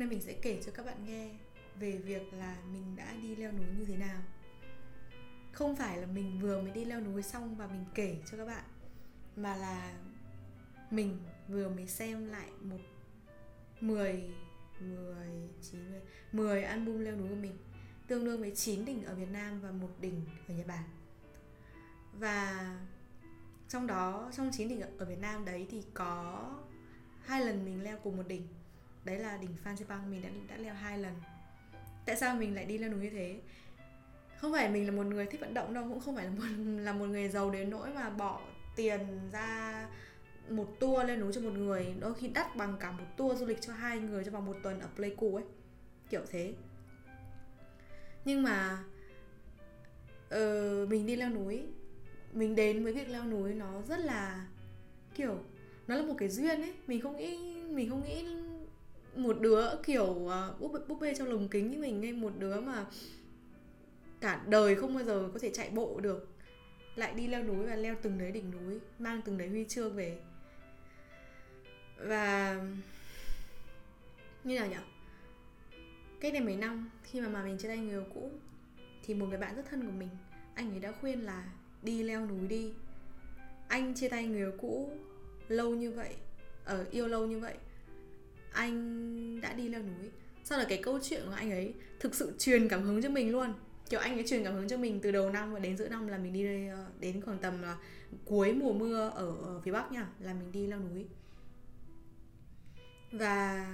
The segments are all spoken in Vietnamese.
nay mình sẽ kể cho các bạn nghe về việc là mình đã đi leo núi như thế nào. Không phải là mình vừa mới đi leo núi xong và mình kể cho các bạn mà là mình vừa mới xem lại một 10 10 9 10, 10 album leo núi của mình tương đương với 9 đỉnh ở Việt Nam và một đỉnh ở Nhật Bản. Và trong đó trong 9 đỉnh ở Việt Nam đấy thì có hai lần mình leo cùng một đỉnh đấy là đỉnh Phan Xipang mình đã đã leo hai lần. Tại sao mình lại đi leo núi như thế? Không phải mình là một người thích vận động đâu cũng không phải là một là một người giàu đến nỗi mà bỏ tiền ra một tour lên núi cho một người. Đôi khi đắt bằng cả một tour du lịch cho hai người cho vòng một tuần ở Pleiku ấy. Kiểu thế. Nhưng mà uh, mình đi leo núi mình đến với việc leo núi nó rất là kiểu nó là một cái duyên ấy. Mình không nghĩ mình không nghĩ một đứa kiểu uh, búp, búp bê trong lồng kính như mình hay một đứa mà cả đời không bao giờ có thể chạy bộ được lại đi leo núi và leo từng đấy đỉnh núi mang từng đấy huy chương về. Và như nào nhỉ? Cách đây mấy năm khi mà mà mình chia tay người yêu cũ thì một người bạn rất thân của mình anh ấy đã khuyên là đi leo núi đi. Anh chia tay người yêu cũ lâu như vậy ở yêu lâu như vậy anh đã đi leo núi. Sau đó cái câu chuyện của anh ấy thực sự truyền cảm hứng cho mình luôn. Kiểu anh ấy truyền cảm hứng cho mình từ đầu năm và đến giữa năm là mình đi ờ, đến khoảng tầm là cuối mùa mưa ở, ở phía bắc nha là mình đi leo núi. Và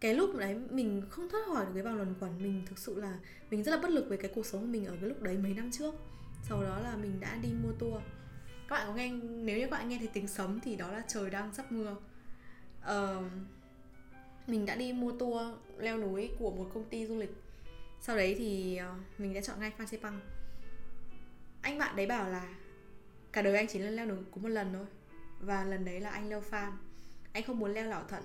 cái lúc đấy mình không thoát khỏi được cái vòng luẩn quẩn mình thực sự là mình rất là bất lực về cái cuộc sống của mình ở cái lúc đấy mấy năm trước. Sau đó là mình đã đi mua tour. Các bạn có nghe nếu như các bạn nghe thấy tiếng sấm thì đó là trời đang sắp mưa uh, mình đã đi mua tour leo núi của một công ty du lịch. Sau đấy thì uh, mình đã chọn ngay Phan Xipang. Anh bạn đấy bảo là cả đời anh chỉ lên leo núi có một lần thôi và lần đấy là anh leo Phan. Anh không muốn leo lão thận.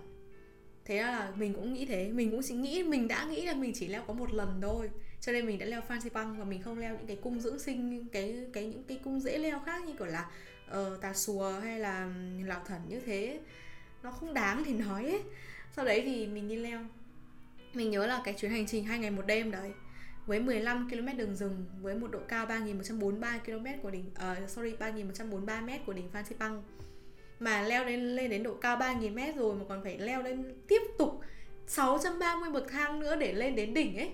Thế là mình cũng nghĩ thế. Mình cũng chỉ nghĩ mình đã nghĩ là mình chỉ leo có một lần thôi. Cho nên mình đã leo Phan Xipang và mình không leo những cái cung dưỡng sinh cái cái những cái cung dễ leo khác như kiểu là uh, tà xùa hay là lão thần như thế nó không đáng thì nói ấy. Sau đấy thì mình đi leo. Mình nhớ là cái chuyến hành trình hai ngày một đêm đấy với 15 km đường rừng với một độ cao 3143 km của đỉnh uh, sorry 3143 m của đỉnh Phan Xipang. Mà leo lên lên đến độ cao 3000 m rồi mà còn phải leo lên tiếp tục 630 bậc thang nữa để lên đến đỉnh ấy.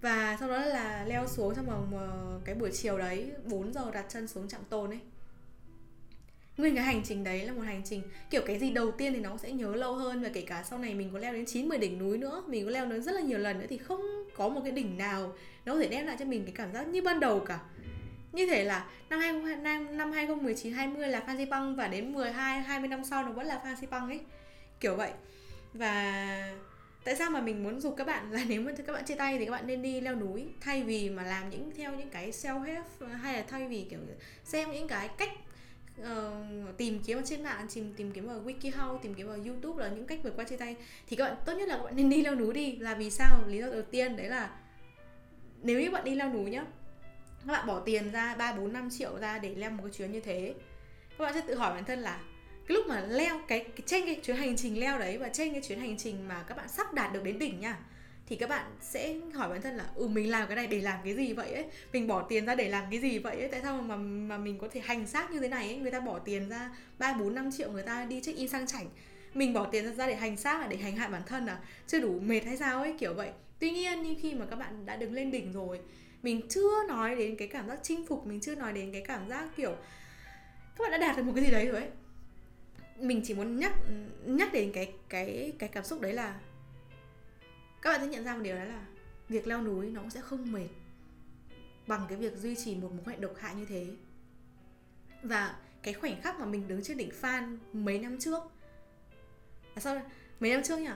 Và sau đó là leo xuống trong vòng ờ, cái buổi chiều đấy 4 giờ đặt chân xuống trạm tồn ấy nguyên cái hành trình đấy là một hành trình, kiểu, cái gì đầu tiên thì nó sẽ nhớ lâu hơn và kể cả sau này mình có leo đến 90 đỉnh núi nữa, mình có leo đến rất là nhiều lần nữa thì không có một cái đỉnh nào nó có thể đem lại cho mình cái cảm giác như ban đầu cả. Như thể là năm 2015 năm 2019 20 là Phan Xipang và đến 12 20 năm sau nó vẫn là Phan Xipang ấy. Kiểu vậy. Và tại sao mà mình muốn dục các bạn là nếu mà các bạn chia tay thì các bạn nên đi leo núi thay vì mà làm những, theo những cái self help hay là thay vì, kiểu, xem những cái cách uh, tìm kiếm ở trên mạng tìm tìm kiếm ở wikihow tìm kiếm ở youtube là những cách vượt qua chia tay. Thì các bạn tốt nhất là các bạn nên đi leo núi đi. Là vì sao? Lý do đầu tiên đấy là nếu như bạn đi leo núi nhá các bạn bỏ tiền ra ba bốn năm triệu ra để leo một cái chuyến như thế các bạn sẽ tự hỏi bản thân là cái lúc mà leo cái, cái trên cái chuyến hành trình leo đấy và trên cái chuyến hành trình mà các bạn sắp đạt được đến đỉnh nha thì các bạn sẽ hỏi bản thân là ừ mình làm cái này để làm cái gì vậy ấy? Mình bỏ tiền ra để làm cái gì vậy ấy? Tại sao mà mà mình có thể hành xác như thế này ấy? Người ta bỏ tiền ra ba, bốn, năm triệu người ta đi check in sang chảnh. Mình bỏ tiền ra để hành xác, là để hành hạ bản thân à? Chưa đủ mệt hay sao ấy? Kiểu vậy. Tuy nhiên nhưng khi mà các bạn đã đứng lên đỉnh rồi, mình chưa nói đến cái cảm giác chinh phục, mình chưa nói đến cái cảm giác, kiểu, các bạn đã đạt được một cái gì đấy rồi ấy. Mình chỉ muốn nhắc nhắc đến cái cái cái cảm xúc đấy là các bạn sẽ nhận ra một điều đó là việc leo núi nó cũng sẽ không mệt bằng cái việc duy trì một mối quan hệ độc hại như thế. Và cái khoảnh khắc mà mình đứng trên đỉnh Phan mấy năm trước à sao mấy năm trước nhỉ?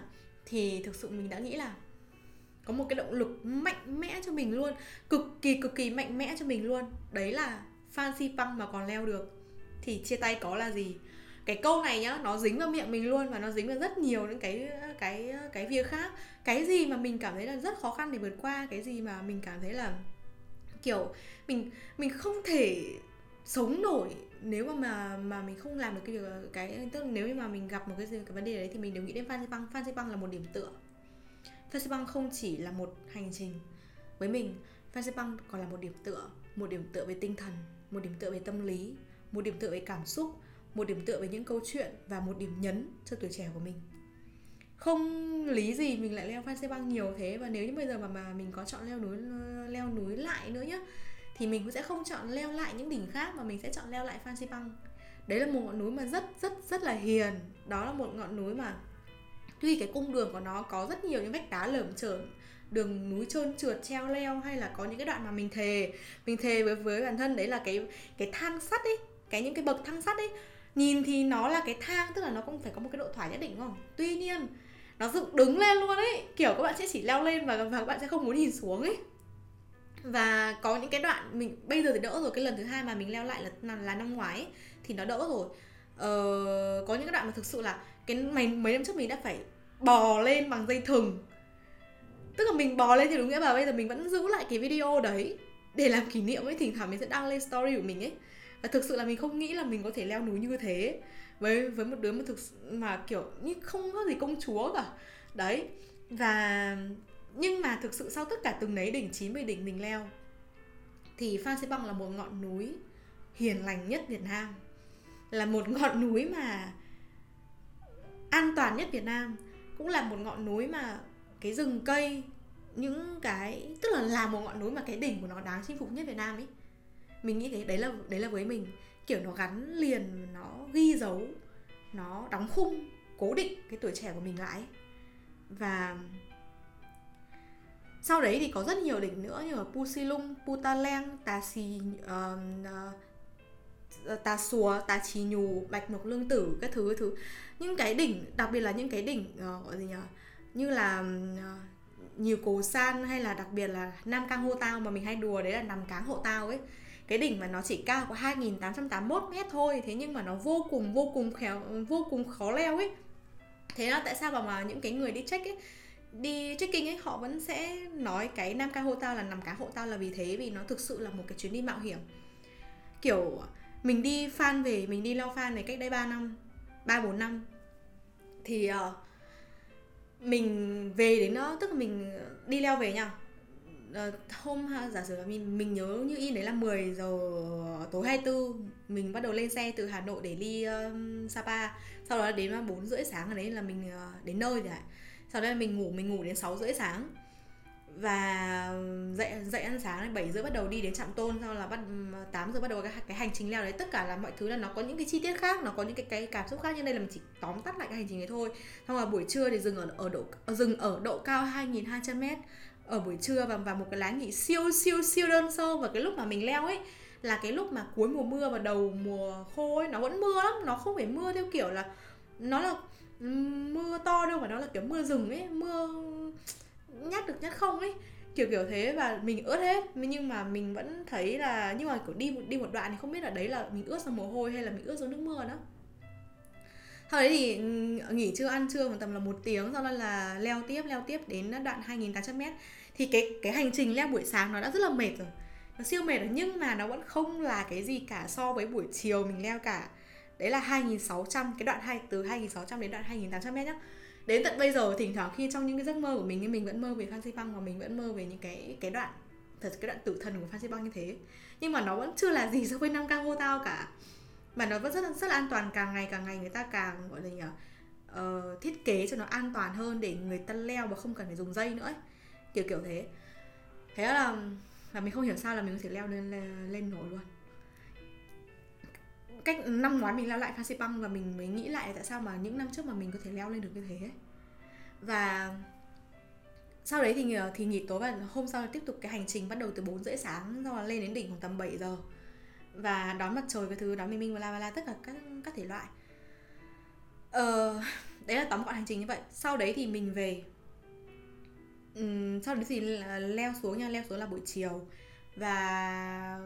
Thì thực sự mình đã nghĩ là có một cái động lực mạnh mẽ cho mình luôn, cực kỳ cực kỳ mạnh mẽ cho mình luôn. Đấy là Phan Xipang mà còn leo được. Thì chia tay có là gì? Cái câu này nhá, nó dính vào miệng mình luôn và nó dính vào rất nhiều những cái cái cái việc khác. Cái gì mà mình cảm thấy là rất khó khăn để vượt qua, cái gì mà mình cảm thấy là, kiểu, mình mình không thể sống nổi nếu mà mà mà mình không làm được cái việc, cái, tức là nếu như mà mình gặp một cái gì, cái vấn đề đấy thì mình đều nghĩ đến Phan Xipang Phan Xipang là một điểm tựa. Phan Xipang không chỉ là một hành trình với mình, Phan Xipang còn là một điểm tựa. Một điểm tựa về tinh thần, một điểm tựa về tâm lý, một điểm tựa về cảm xúc một điểm tựa với những câu chuyện và một điểm nhấn cho tuổi trẻ của mình. Không lý gì mình lại leo Phan Xipang nhiều thế và nếu như bây giờ mà mà mình có chọn leo núi leo núi lại nữa nhá, thì mình cũng sẽ không chọn leo lại những đỉnh khác mà mình sẽ chọn leo lại Phan Xipang đấy là một ngọn núi mà rất rất rất là hiền. Đó là một ngọn núi mà tuy cái cung đường của nó có rất nhiều những vách đá lởm chởm, đường núi trơn trượt treo leo hay là có những cái đoạn mà mình thề mình thề với với bản thân đấy là cái cái thang sắt ấy, cái những cái bậc thang sắt ấy nhìn thì nó là cái thang tức là nó cũng phải có một cái độ thoải nhất định đúng không? Tuy nhiên nó dựng đứng lên luôn ấy. Kiểu các bạn sẽ chỉ leo lên và và các bạn sẽ không muốn nhìn xuống ấy. Và có những cái đoạn mình bây giờ thì đỡ rồi cái lần thứ hai mà mình leo lại là là năm ngoái ấy, thì nó đỡ rồi. Ờ, có những cái đoạn mà thực sự là cái mấy mấy năm trước mình đã phải bò lên bằng dây thừng. Tức là mình bò lên thì đúng nghĩa là bây giờ mình vẫn giữ lại cái video đấy để làm kỷ niệm ấy. Thỉnh thoảng mình sẽ đăng lên story của mình ấy là thực sự là mình không nghĩ là mình có thể leo núi như thế. Với với một đứa mà thực mà kiểu như không có gì công chúa cả. Đấy. Và, nhưng mà thực sự sau tất cả từng đấy đỉnh 90 đỉnh mình leo, thì Phan Xipang là một ngọn núi hiền lành nhất Việt Nam. Là một ngọn núi mà an toàn nhất Việt Nam. Cũng là một ngọn núi mà cái rừng cây, những cái, tức là là một ngọn núi mà cái đỉnh của nó đáng chinh phục nhất Việt Nam ấy mình nghĩ thế đấy là đấy là với mình kiểu nó gắn liền nó ghi dấu nó đóng khung cố định cái tuổi trẻ của mình lại và sau đấy thì có rất nhiều đỉnh nữa như là Pusilung, Putaleng, Tà Xì, uh, uh, Tà Xùa, Tà Trì Nhù, Bạch Mộc Lương Tử, các thứ các thứ. Những cái đỉnh, đặc biệt là những cái đỉnh uh, gọi gì nhỉ? Như là uh, nhiều cố san hay là đặc biệt là Nam Cang Hô Tao mà mình hay đùa đấy là nằm cáng hộ tao ấy cái đỉnh mà nó chỉ cao có 2881 mét thôi thế nhưng mà nó vô cùng vô cùng khéo vô cùng khó leo ấy. Thế là tại sao mà, mà những cái người đi check ấy đi trekking ấy họ vẫn sẽ nói cái Nam Ca Hộ Tao là nằm cá hộ tao là vì thế vì nó thực sự là một cái chuyến đi mạo hiểm. Kiểu mình đi fan về mình đi leo fan này cách đây 3 năm 3 4 năm thì uh, mình về đến nó tức là mình đi leo về nha uh, hôm giả sử là mình mình nhớ như in đấy là 10 giờ tối 24 mình bắt đầu lên xe từ Hà Nội để đi uh, Sapa. Sau đó đến 4 rưỡi sáng ở đấy là mình uh, đến nơi rồi sau đó mình ngủ mình ngủ đến 6 rưỡi sáng. Và dậy dậy ăn sáng 7 rưỡi bắt đầu đi đến trạm tôn sau là bắt 8 giờ bắt đầu cái, cái hành trình leo đấy. Tất cả là mọi thứ là nó có những cái chi tiết khác nó có những cái cái cảm xúc khác nhưng đây là mình chỉ tóm tắt lại cái hành trình này thôi. Xong là buổi trưa thì dừng ở ở độ dừng ở độ cao 2.200 m ở buổi trưa và và một cái lá nghỉ siêu siêu siêu đơn sơ. Và cái lúc mà mình leo ấy là cái lúc mà cuối mùa mưa và đầu mùa khô ấy, nó vẫn mưa lắm. Nó không phải mưa theo kiểu là, nó là mưa to đâu, mà nó là kiểu mưa rừng ấy, mưa nhát được nhát không ấy. Kiểu kiểu thế và mình ướt hết. Nhưng mà mình vẫn thấy là, nhưng mà kiểu đi đi một đoạn thì không biết là đấy là mình ướt do mồ hôi hay là mình ướt do nước mưa đó sau đấy thì ừ, nghỉ trưa, ăn trưa khoảng tầm là một tiếng, sau đó là leo tiếp leo tiếp đến đoạn 2.800 m thì cái cái hành trình leo buổi sáng nó đã rất là mệt rồi. Nó siêu mệt rồi, nhưng mà nó vẫn không là cái gì cả so với buổi chiều mình leo cả. Đấy là 2600 cái đoạn hai, từ 2600 đến đoạn 2800 mét nhá. Đến tận bây giờ thỉnh thoảng khi trong những cái giấc mơ của mình thì mình vẫn mơ về Phan Xipang và mình vẫn mơ về những cái cái đoạn, thật cái đoạn tử thần của Phan Xipang như thế. Nhưng mà nó vẫn chưa là gì so với năm cao vô tao cả mà nó vẫn rất rất là an toàn càng ngày càng ngày người ta càng gọi là nhỉ uh, ờ, thiết kế cho nó an toàn hơn để người ta leo mà không cần phải dùng dây nữa ấy. kiểu kiểu thế thế là là mình không hiểu sao là mình có thể leo lên lên, lên nổi luôn cách năm ngoái mình leo lại Phan Xipang và mình mới nghĩ lại tại sao mà những năm trước mà mình có thể leo lên được như thế ấy. và sau đấy thì ờ, thì nghỉ tối và hôm sau tiếp tục cái hành trình bắt đầu từ 4 rưỡi sáng rồi là lên đến đỉnh khoảng tầm 7 giờ và đón mặt trời cái thứ đón bình minh và la la tất cả các các thể loại. Ờ, đấy là tóm gọn hành trình như vậy. Sau đấy thì mình về. Uhm, sau đấy thì leo xuống nha leo xuống là buổi chiều. Và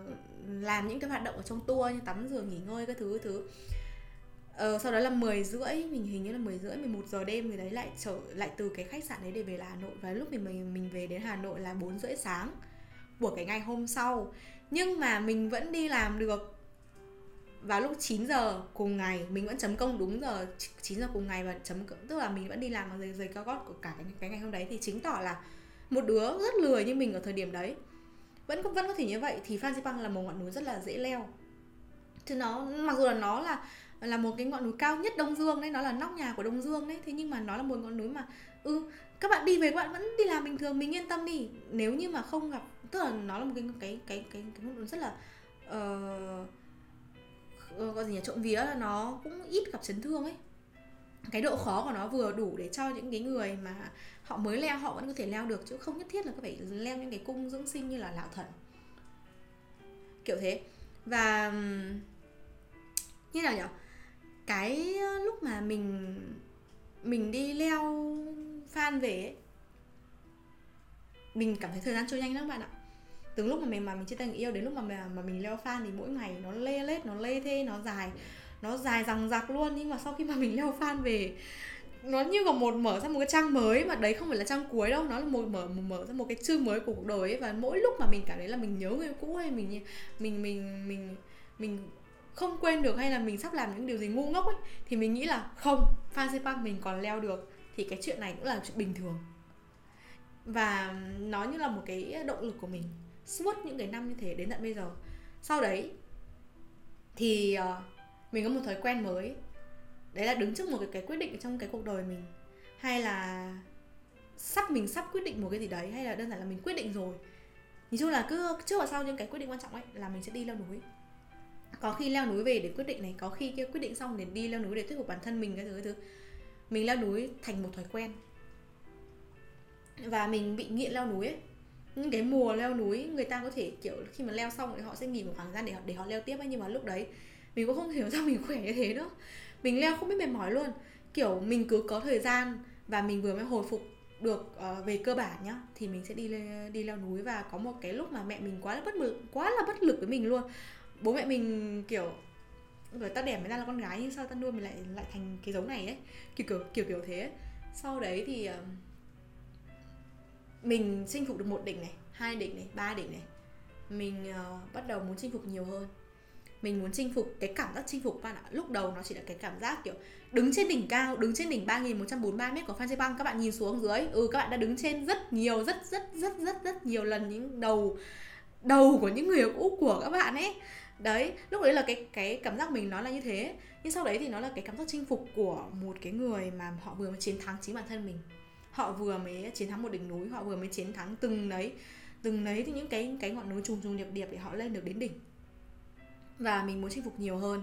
làm những cái hoạt động ở trong tour như tắm rửa nghỉ ngơi các thứ thứ. Ờ, sau đó là 10 rưỡi mình hình như là 10 rưỡi 11 giờ đêm người đấy lại trở lại từ cái khách sạn đấy để về là Hà Nội. Và lúc mình mình mình về đến Hà Nội là 4 rưỡi sáng của cái ngày hôm sau nhưng mà mình vẫn đi làm được vào lúc 9 giờ cùng ngày. Mình vẫn chấm công đúng giờ 9 giờ cùng ngày và chấm tức là mình vẫn đi làm bằng giày giày cao gót của cả cái, cái ngày hôm đấy. Thì chứng tỏ là một đứa rất lười như mình ở thời điểm đấy. Vẫn vẫn có thể như vậy. Thì Phan Xipang là một ngọn núi rất là dễ leo. Chứ nó mặc dù là nó là là một cái ngọn núi cao nhất Đông Dương đấy nó là nóc nhà của Đông Dương đấy thế nhưng mà nó là một ngọn núi mà ừ các bạn đi về các bạn vẫn đi làm bình thường mình yên tâm đi. Nếu như mà không gặp tức là nó là một cái cái cái cái cái rất là uh, gọi gì nhỉ trộm vía là nó cũng ít gặp chấn thương ấy. Cái độ khó của nó vừa đủ để cho những cái người mà họ mới leo họ vẫn có thể leo được chứ không nhất thiết là có phải leo những cái cung dưỡng sinh như là lão thần. Kiểu thế. Và như nào nhỉ? Cái lúc mà mình mình đi leo phan về ấy, mình cảm thấy thời gian trôi nhanh lắm bạn ạ. Từ lúc mà mình mà mình chia tay người yêu đến lúc mà mà, mà mình leo fan thì mỗi ngày nó lê lết nó lê thê nó dài nó dài rằng dặc luôn. Nhưng mà sau khi mà mình leo fan về nó như là một mở ra một cái trang mới mà đấy không phải là trang cuối đâu. Nó là một mở một mở ra một cái chương mới của cuộc đời ấy. Và mỗi lúc mà mình cảm thấy là mình nhớ người cũ hay mình mình mình mình mình không quên được hay là mình sắp làm những điều gì ngu ngốc ấy thì mình nghĩ là không fan Park mình còn leo được thì cái chuyện này cũng là chuyện bình thường. Và nó như là một cái động lực của mình suốt những cái năm như thế đến tận bây giờ. Sau đấy thì uh, mình có một thói quen mới. Đấy là đứng trước một cái, cái quyết định trong cái cuộc đời mình. Hay là sắp mình sắp quyết định một cái gì đấy hay là đơn giản là mình quyết định rồi. Nhìn chung là cứ trước và sau những cái quyết định quan trọng ấy là mình sẽ đi leo núi. Có khi leo núi về để quyết định này có khi kia quyết định xong để đi leo núi để thuyết phục bản thân mình cái thứ cái thứ mình leo núi thành một thói quen. Và mình bị nghiện leo núi ấy. Những cái mùa leo núi người ta có thể kiểu khi mà leo xong thì họ sẽ nghỉ một khoảng thời gian để họ để họ leo tiếp ấy nhưng mà lúc đấy mình cũng không hiểu sao mình khỏe như thế nữa. Mình leo không biết mệt mỏi luôn. Kiểu mình cứ có thời gian và mình vừa mới hồi phục được uh, về cơ bản nhá thì mình sẽ đi đi leo núi. Và có một cái lúc mà mẹ mình quá là bất lực quá là bất lực với mình luôn. Bố mẹ mình kiểu rồi ta đẻ mới ra là con gái nhưng sao ta nuôi mình lại lại thành cái giống này ấy? Kiểu kiểu kiểu kiểu thế sau đấy thì ờ, mình chinh phục được một đỉnh này hai đỉnh này ba đỉnh này. Mình uh, bắt đầu muốn chinh phục nhiều hơn. Mình muốn chinh phục cái cảm giác chinh phục bạn ạ. Lúc đầu nó chỉ là cái cảm giác kiểu đứng trên đỉnh cao đứng trên đỉnh 3143 mét của Phan Xi các bạn nhìn xuống dưới. Ừ các bạn đã đứng trên rất nhiều rất rất rất rất rất nhiều lần những đầu đầu của những người cũ của các bạn ấy đấy lúc đấy là cái cái cảm giác mình nói là như thế. Nhưng sau đấy thì nó là cái cảm giác chinh phục của một cái người mà họ vừa mới chiến thắng chính bản thân mình. Họ vừa mới chiến thắng một đỉnh núi họ vừa mới chiến thắng từng đấy từng đấy thì những cái cái ngọn núi trùng trùng điệp điệp để họ lên được đến đỉnh. Và mình muốn chinh phục nhiều hơn.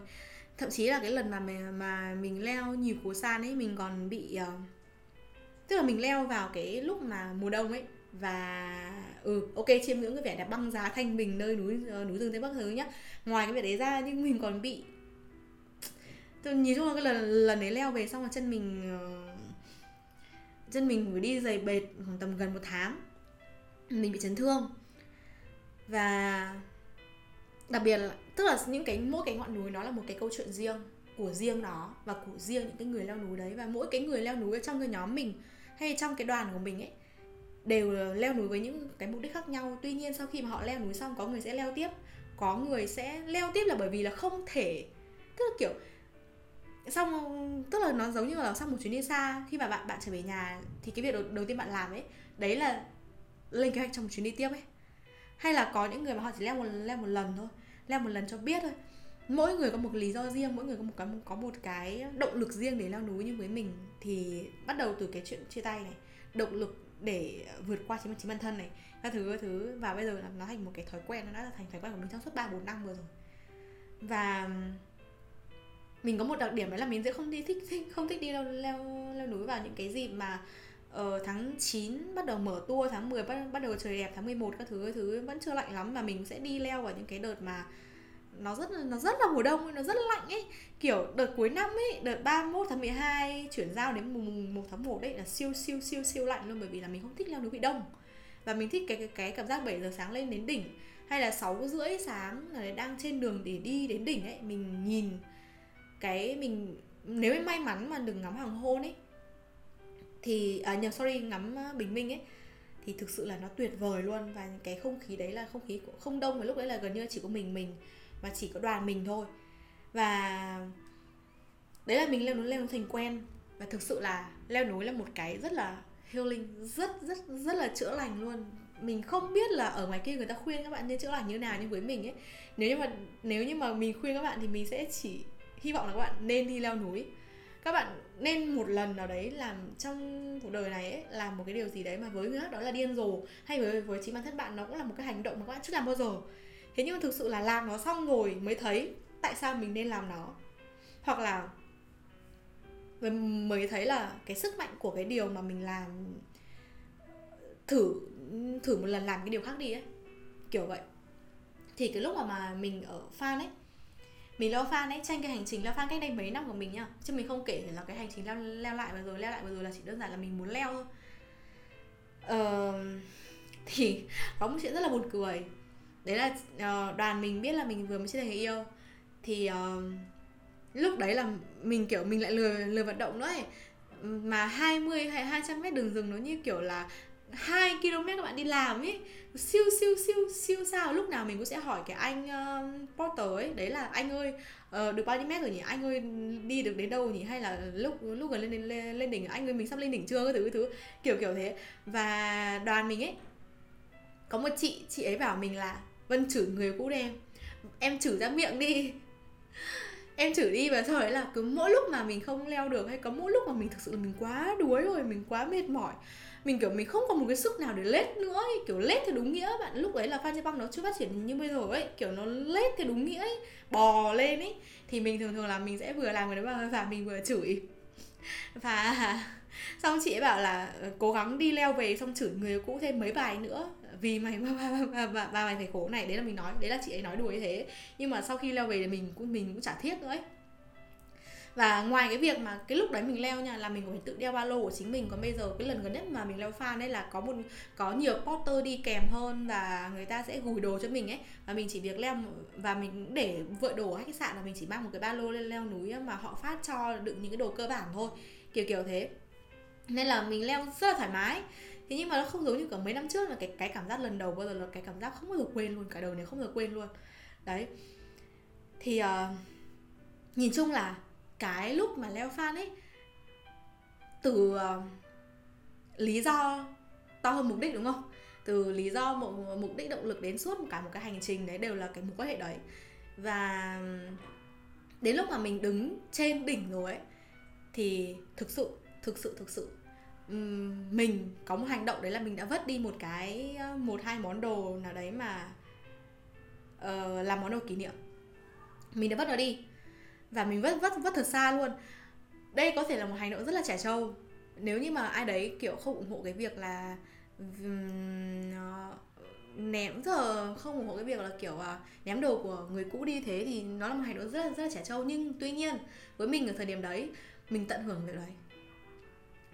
Thậm chí là cái lần mà mà, mà mình leo nhiều cố san ấy mình còn bị uh, tức là mình leo vào cái lúc mà mùa đông ấy và ừ ok, chiêm ngưỡng cái vẻ đẹp băng giá thanh bình nơi núi ờ, núi rừng tây bắc thứ nhá. Ngoài cái việc đấy ra nhưng mình còn bị tôi nhìn chung là cái lần lần đấy leo về xong rồi chân mình ờ, chân mình phải đi giày bệt khoảng tầm gần một tháng. Mình bị chấn thương. Và đặc biệt là, tức là những cái, mỗi cái ngọn núi nó là một cái câu chuyện riêng, của riêng nó và của riêng những cái người leo núi đấy. Và mỗi cái người leo núi ở trong cái nhóm mình hay trong cái đoàn của mình ấy đều leo núi với những cái mục đích khác nhau. Tuy nhiên sau khi mà họ leo núi xong có người sẽ leo tiếp. Có người sẽ leo tiếp là bởi vì là không thể tức là kiểu xong tức là nó giống như là sau một chuyến đi xa. Khi mà bạn bạn trở về nhà thì cái việc đầu, đầu tiên bạn làm ấy đấy là lên kế hoạch trong một chuyến đi tiếp ấy. Hay là có những người mà họ chỉ leo một leo một lần thôi leo một lần cho biết thôi. Mỗi người có một lý do riêng mỗi người có một cái có một cái động lực riêng để leo núi như với mình. Thì bắt đầu từ cái chuyện chia tay này. Động lực để vượt qua chính chính bản thân này. Các thứ các thứ. Và bây giờ là nó thành một cái thói quen nó đã thành thói quen của mình trong suốt ba bốn năm vừa rồi. Và mình có một đặc điểm đấy là mình sẽ không đi thích, thích không thích đi leo leo leo núi vào những cái dịp mà uh, tháng 9 bắt đầu mở tour tháng 10 bắt bắt đầu trời đẹp tháng 11 các thứ các thứ. Vẫn chưa lạnh lắm mà mình sẽ đi leo vào những cái đợt mà nó rất nó rất là mùa đông nó rất là lạnh ấy. Kiểu đợt cuối năm ấy đợt 31 tháng 12 chuyển giao đến mùng 1 tháng 1 đấy là siêu siêu siêu siêu lạnh luôn bởi vì là mình không thích leo núi bị đông. Và mình thích cái cái, cái cảm giác 7 giờ sáng lên đến đỉnh. Hay là 6 rưỡi sáng là đang trên đường để đi đến đỉnh ấy mình nhìn cái mình nếu may mắn mà đừng ngắm hoàng hôn ấy thì à nhờ sorry ngắm à, bình minh ấy thì thực sự là nó tuyệt vời luôn. Và cái không khí đấy là không khí không đông và lúc đấy là gần như chỉ có mình mình và chỉ có đoàn mình thôi. Và đấy là mình leo núi leo núi thành quen. Và thực sự là leo núi là một cái rất là healing rất rất rất là chữa lành luôn. Mình không biết là ở ngoài kia người ta khuyên các bạn nên chữa lành như nào nhưng với mình ấy. Nếu như mà nếu như mà mình khuyên các bạn thì mình sẽ chỉ hy vọng là các bạn nên đi leo núi. Các bạn nên một lần nào đấy làm trong cuộc đời này ấy, làm một cái điều gì đấy mà với người khác đó là điên rồ hay với với chính bản thân bạn nó cũng là một cái hành động mà các bạn chưa làm bao giờ thế nhưng mà thực sự là làm nó xong rồi mới thấy tại sao mình nên làm nó. Hoặc là mới thấy là cái sức mạnh của cái điều mà mình làm thử thử một lần làm cái điều khác đi ấy kiểu vậy. Thì cái lúc mà mà mình ở fan ấy mình leo fan ấy tranh cái hành trình leo fan cách đây mấy năm của mình nhá chứ mình không kể là cái hành trình leo leo lại vừa rồi leo lại vừa rồi là chỉ đơn giản là mình muốn leo thôi. Ờ, thì có một chuyện rất là buồn cười đấy là uh, đoàn mình biết là mình vừa mới chia tay người yêu. Thì uh, lúc đấy là mình kiểu mình lại lười lười vận động nữa ấy. Mà 20 hay 200 mét đường rừng nó như kiểu là 2 km các bạn đi làm ấy. Siêu siêu siêu siêu sao. Lúc nào mình cũng sẽ hỏi cái anh uh, porter ấy. Đấy là anh ơi uh, được bao nhiêu mét rồi nhỉ? Anh ơi đi được đến đâu nhỉ? Hay là lúc lúc gần lên lên, lên đỉnh anh ơi mình sắp lên đỉnh chưa? cái thứ cái thứ. Kiểu kiểu thế. Và đoàn mình ấy có một chị chị ấy bảo mình là vân chửi người cũ em em chửi ra miệng đi. Em chửi đi và sau đấy là cứ mỗi lúc mà mình không leo được hay có mỗi lúc mà mình thực sự là mình quá đuối rồi mình quá mệt mỏi mình kiểu mình không còn một cái sức nào để lết nữa ấy. kiểu lết thì đúng nghĩa bạn. Lúc đấy là phan băng nó chưa phát triển như bây giờ ấy kiểu nó lết thì đúng nghĩa ấy bò lên ấy. Thì mình thường thường là mình sẽ vừa làm cái đấy và, và mình vừa chửi. Và xong chị ấy bảo là ờ, cố gắng đi leo về xong chửi người cũ thêm mấy bài nữa vì mày ba, ba, ba, ba, ba mày phải khổ này đấy là mình nói đấy là chị ấy nói đùa như thế. Nhưng mà sau khi leo về thì mình cũng mình cũng chả thiết nữa ấy. Và ngoài cái việc mà cái lúc đấy mình leo nha là mình phải tự đeo ba lô của chính mình. Còn bây giờ cái lần gần nhất mà mình leo fan ấy là có một có nhiều porter đi kèm hơn và người ta sẽ gùi đồ cho mình ấy. Và mình chỉ việc leo và mình để vợ đồ ở khách sạn là mình chỉ mang một cái ba lô lên leo núi mà họ phát cho đựng những cái đồ cơ bản thôi. Kiểu kiểu thế. Nên là mình leo rất là thoải mái thế nhưng mà nó không giống như cả mấy năm trước là cái cái cảm giác lần đầu bao giờ là cái cảm giác không bao giờ quên luôn cả đời này không bao giờ quên luôn. Đấy. Thì uh, nhìn chung là cái lúc mà leo fan ấy từ uh, lý do to hơn mục đích đúng không? Từ lý do một mục đích động lực đến suốt cả một cái hành trình đấy đều là cái mối quan hệ đấy. Và đến lúc mà mình đứng trên đỉnh rồi ấy thì thực sự thực sự thực sự mình có một hành động đấy là mình đã vứt đi một cái một hai món đồ nào đấy mà ờ, uh, làm món đồ kỷ niệm. Mình đã vứt nó đi và mình vứt vứt vứt thật xa luôn. Đây có thể là một hành động rất là trẻ trâu. Nếu như mà ai đấy kiểu không ủng hộ cái việc là ờ, ném giờ không ủng hộ cái việc là kiểu ờ, ném đồ của người cũ đi thế thì nó là một hành động rất là rất là trẻ trâu. Nhưng tuy nhiên với mình ở thời điểm đấy mình tận hưởng việc đấy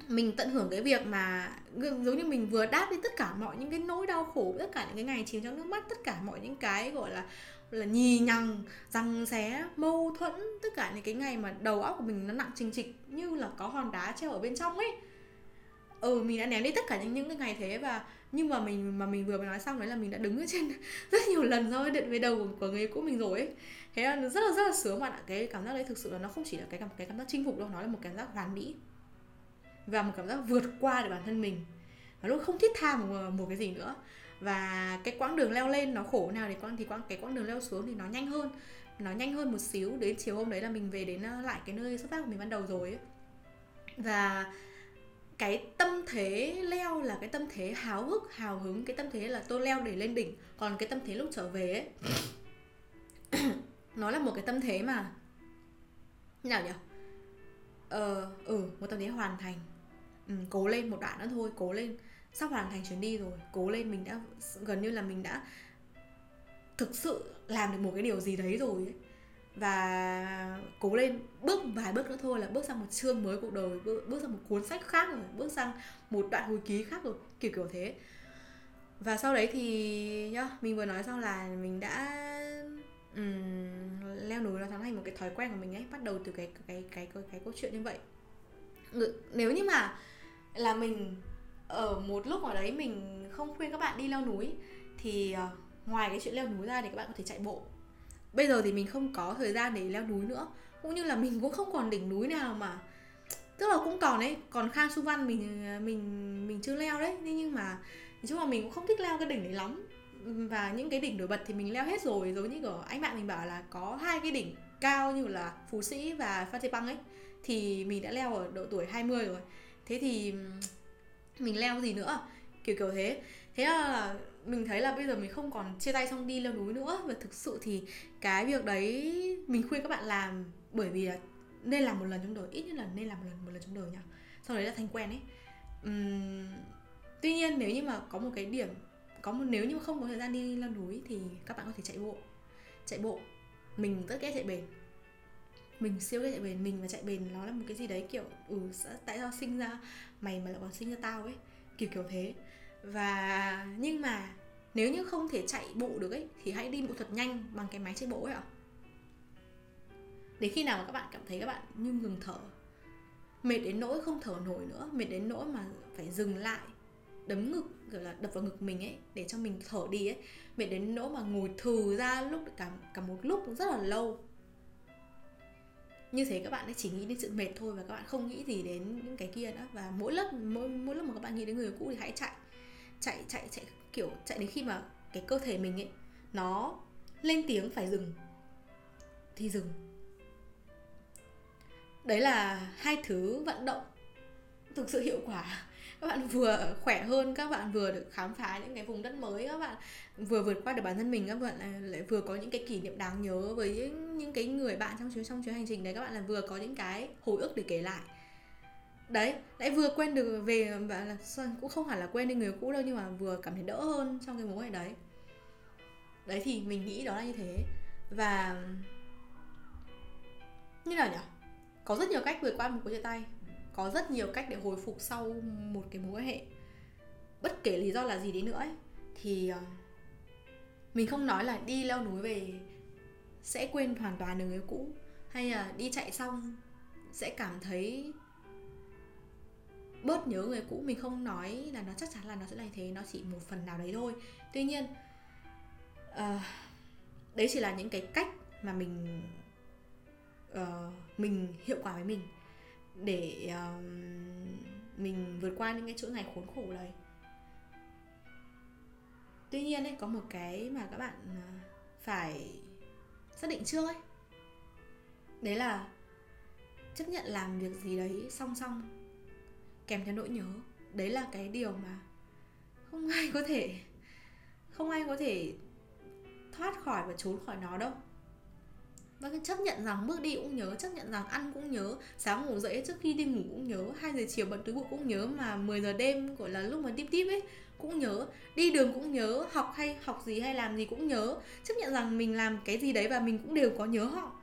mình tận hưởng cái việc mà giống như mình vừa đáp đi tất cả mọi những cái nỗi đau khổ tất cả những cái ngày chìm trong nước mắt tất cả mọi những cái gọi là là nhì nhằng răng xé mâu thuẫn tất cả những cái ngày mà đầu óc của mình nó nặng trình trịch như là có hòn đá treo ở bên trong ấy. Ừ mình đã ném đi tất cả những những cái ngày thế và nhưng mà mình mà mình vừa mới nói xong đấy là mình đã đứng ở trên rất nhiều lần rồi đựng về đầu của, của người cũ mình rồi ấy. Thế là rất là rất là sướng bạn ạ. Cái cảm giác đấy thực sự là nó không chỉ là cái cảm cái cảm giác chinh phục đâu nó là một cảm giác hoàn mỹ và một cảm giác vượt qua được bản thân mình. Và lúc không thiết tha một, một cái gì nữa. Và cái quãng đường leo lên nó khổ nào thì quãng thì quãng cái quãng đường leo xuống thì nó nhanh hơn. Nó nhanh hơn một xíu. Đến chiều hôm đấy là mình về đến ờ, lại cái nơi xuất phát của mình ban đầu rồi ấy. và cái tâm thế leo là cái tâm thế háo hức hào hứng. Cái tâm thế là tôi leo để lên đỉnh. Còn cái tâm thế lúc trở về ấy nó là một cái tâm thế mà nào nhỉ? Ờ ừ một tâm thế hoàn thành ừ, cố lên một đoạn nữa thôi cố lên. Sắp hoàn thành chuyến đi rồi cố lên mình đã gần như là mình đã thực sự làm được một cái điều gì đấy rồi ấy. và cố lên bước vài bước nữa thôi là bước sang một chương mới cuộc đời bước, bước sang một cuốn sách khác rồi bước sang một đoạn hồi ký khác rồi kiểu kiểu thế. Và sau đấy thì nhá mình vừa nói xong là mình đã um, leo núi nó thành một cái thói quen của mình ấy bắt đầu từ cái cái cái cái, cái câu chuyện như vậy. Ừ, nếu như mà là mình ở một lúc ở đấy mình không khuyên các bạn đi leo núi, thì ờ, ngoài cái chuyện leo núi ra thì các bạn có thể chạy bộ. Bây giờ thì mình không có thời gian để leo núi nữa, cũng như là mình cũng không còn đỉnh núi nào mà, tức là cũng còn đấy, còn khang su văn mình ờ, mình mình chưa leo đấy nhưng mà nói chung là mình cũng không thích leo cái đỉnh đấy lắm. Và những cái đỉnh nổi bật thì mình leo hết rồi, giống như ở anh bạn mình bảo là có hai cái đỉnh cao như là phú sĩ và phan xipang ấy, thì mình đã leo ở độ tuổi 20 rồi thế thì mình leo gì nữa? Kiểu kiểu thế. Thế là mình thấy là bây giờ mình không còn chia tay xong đi leo núi nữa. Và thực sự thì cái việc đấy mình khuyên các bạn làm bởi vì là nên làm một lần trong đời ít nhất là nên làm một lần một lần trong đời nhá sau đấy là thành quen ấy. Uhm, tuy nhiên nếu như mà có một cái điểm có một nếu như mà không có thời gian đi leo núi thì các bạn có thể chạy bộ. Chạy bộ. Mình rất ghét chạy bền mình siêu cái chạy bền, mình và chạy bền nó là một cái gì đấy kiểu ừ tại sao sinh ra mày mà lại còn sinh ra tao ấy. Kiểu kiểu thế. Và nhưng mà nếu như không thể chạy bộ được ấy, thì hãy đi bộ thật nhanh bằng cái máy chạy bộ ấy ạ. Đến khi nào mà các bạn cảm thấy các bạn như ngừng thở, mệt đến nỗi không thở nổi nữa, mệt đến nỗi mà phải dừng lại, đấm ngực, kiểu là đập vào ngực mình ấy, để cho mình thở đi ấy, mệt đến nỗi mà ngồi thừ ra lúc cả cả một lúc rất là lâu như thế các bạn ấy chỉ nghĩ đến sự mệt thôi và các bạn không nghĩ gì đến những cái kia nữa. Và mỗi lúc mỗi mỗi lúc mà các bạn nghĩ đến người cũ thì hãy chạy chạy chạy chạy, kiểu chạy đến khi mà cái cơ thể mình ấy, nó lên tiếng phải dừng, thì dừng. Đấy là hai thứ vận động, thực sự hiệu quả các bạn vừa khỏe hơn các bạn vừa được khám phá những cái vùng đất mới các bạn vừa vượt qua được bản thân mình các bạn lại, lại vừa có những cái kỷ niệm đáng nhớ với những, những cái người bạn trong chuyến trong chuyến hành trình đấy. Các bạn là vừa có những cái hồi ức để kể lại. Đấy lại vừa quên được về và là cũng không hẳn là quên đi người cũ đâu nhưng mà vừa cảm thấy đỡ hơn trong cái mối này đấy. Đấy thì mình nghĩ đó là như thế. Và như nào nhỉ? Có rất nhiều cách vượt qua một cuộc chia tay có rất nhiều cách để hồi phục sau một cái mối quan hệ. Bất kể lý do là gì đi nữa ấy, thì ờ, mình không nói là đi leo núi về sẽ quên hoàn toàn được người cũ hay là đi chạy xong sẽ cảm thấy bớt nhớ người cũ. Mình không nói là nó chắc chắn là nó sẽ là như thế nó chỉ một phần nào đấy thôi. Tuy nhiên uh, đấy chỉ là những cái cách mà mình uh, mình hiệu quả với mình để um, mình vượt qua những cái chuỗi ngày khốn khổ đấy. Tuy nhiên ấy có một cái mà các bạn ờ, phải xác định trước ấy. Đấy là chấp nhận làm việc gì đấy song song kèm theo nỗi nhớ. Đấy là cái điều mà không ai có thể không ai có thể thoát khỏi và trốn khỏi nó đâu và chấp nhận rằng bước đi cũng nhớ, chấp nhận rằng ăn cũng nhớ, sáng ngủ dậy trước khi đi ngủ cũng nhớ, hai giờ chiều bật túi bụi cũng nhớ mà 10 giờ đêm, gọi là lúc mà tiếp tiếp ấy, cũng nhớ. Đi đường cũng nhớ, học hay, học gì hay làm gì cũng nhớ. Chấp nhận rằng mình làm cái gì đấy và mình cũng đều có nhớ họ.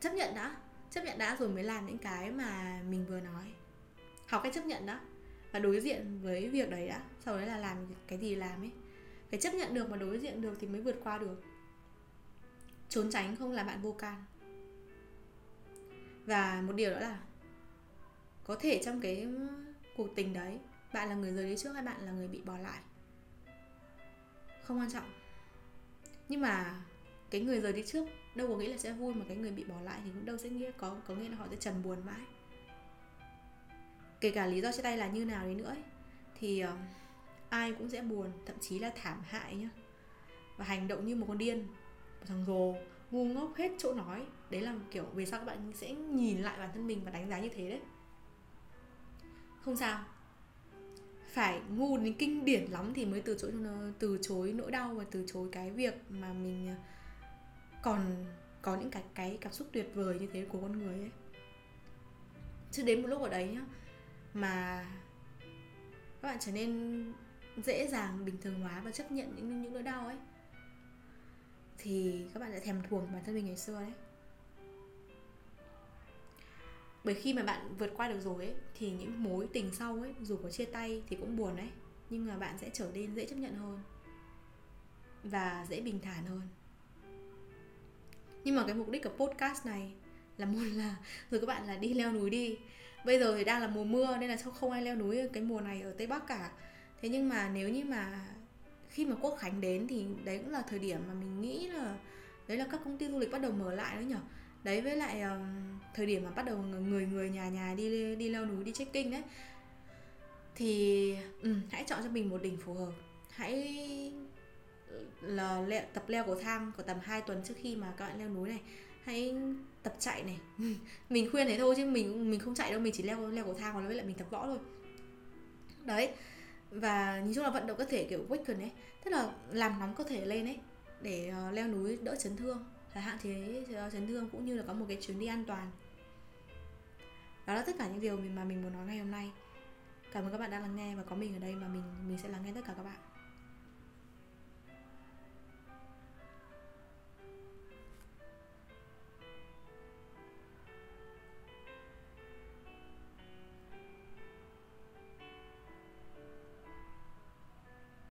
Chấp nhận đã, chấp nhận đã rồi mới làm những cái mà mình vừa nói. Học cách chấp nhận đó và đối diện với việc đấy đã, sau đấy là làm cái gì làm ấy. Phải chấp nhận được mà đối diện được thì mới vượt qua được trốn tránh không là bạn vô can. Và một điều đó là có thể trong cái cuộc tình đấy bạn là người rời đi trước hay bạn là người bị bỏ lại? Không quan trọng. Nhưng mà cái người rời đi trước đâu có nghĩa là sẽ vui mà cái người bị bỏ lại thì cũng đâu sẽ nghĩa có có nghĩa là họ sẽ trần buồn mãi. Kể cả lý do chia tay là như nào đi nữa ấy, thì uh, ai cũng sẽ buồn thậm chí là thảm hại nhá. Và hành động như một con điên thằng rồ, ngu ngốc hết chỗ nói. Đấy là kiểu về sau các bạn sẽ nhìn lại bản thân mình và đánh giá như thế đấy. Không sao. Phải ngu đến kinh điển lắm thì mới từ chối từ chối nỗi đau và từ chối cái việc mà mình à, còn, có những cái cái cảm xúc tuyệt vời như thế của con người ấy. Chứ đến một lúc ở đấy nhá, mà các bạn trở nên dễ dàng bình thường hóa và chấp nhận những những nỗi đau ấy thì các bạn sẽ thèm thuồng bản thân mình ngày xưa đấy. Bởi khi mà bạn vượt qua được rồi ấy, thì những mối tình sau ấy, dù có chia tay thì cũng buồn đấy. Nhưng mà bạn sẽ trở nên dễ chấp nhận hơn và dễ bình thản hơn. Nhưng mà cái mục đích của podcast này là một là rồi các bạn là đi leo núi đi. Bây giờ thì đang là mùa mưa nên là không ai leo núi cái mùa này ở tây bắc cả. Thế nhưng mà nếu như mà khi mà quốc khánh đến thì đấy cũng là thời điểm mà mình nghĩ là đấy là các công ty du lịch bắt đầu mở lại nữa nhở? Đấy với lại um, thời điểm mà bắt đầu người người nhà nhà đi đi leo núi đi trekking đấy. Thì um, hãy chọn cho mình một đỉnh phù hợp. Hãy là le, tập leo cầu thang của tầm 2 tuần trước khi mà các bạn leo núi này. Hãy tập chạy này. Mình khuyên thế thôi chứ mình mình không chạy đâu mình chỉ leo leo cầu thang còn với lại mình tập võ thôi. Đấy và nhìn chung là vận động cơ thể kiểu waken ấy tức là làm nóng cơ thể lên ấy để uh, leo núi đỡ chấn thương. Là hạn chế ờ, chấn thương cũng như là có một cái chuyến đi an toàn. Đó là tất cả những điều mà mình muốn nói ngày hôm nay. Cảm ơn các bạn đã lắng nghe và có mình ở đây mà mình mình sẽ lắng nghe tất cả các bạn.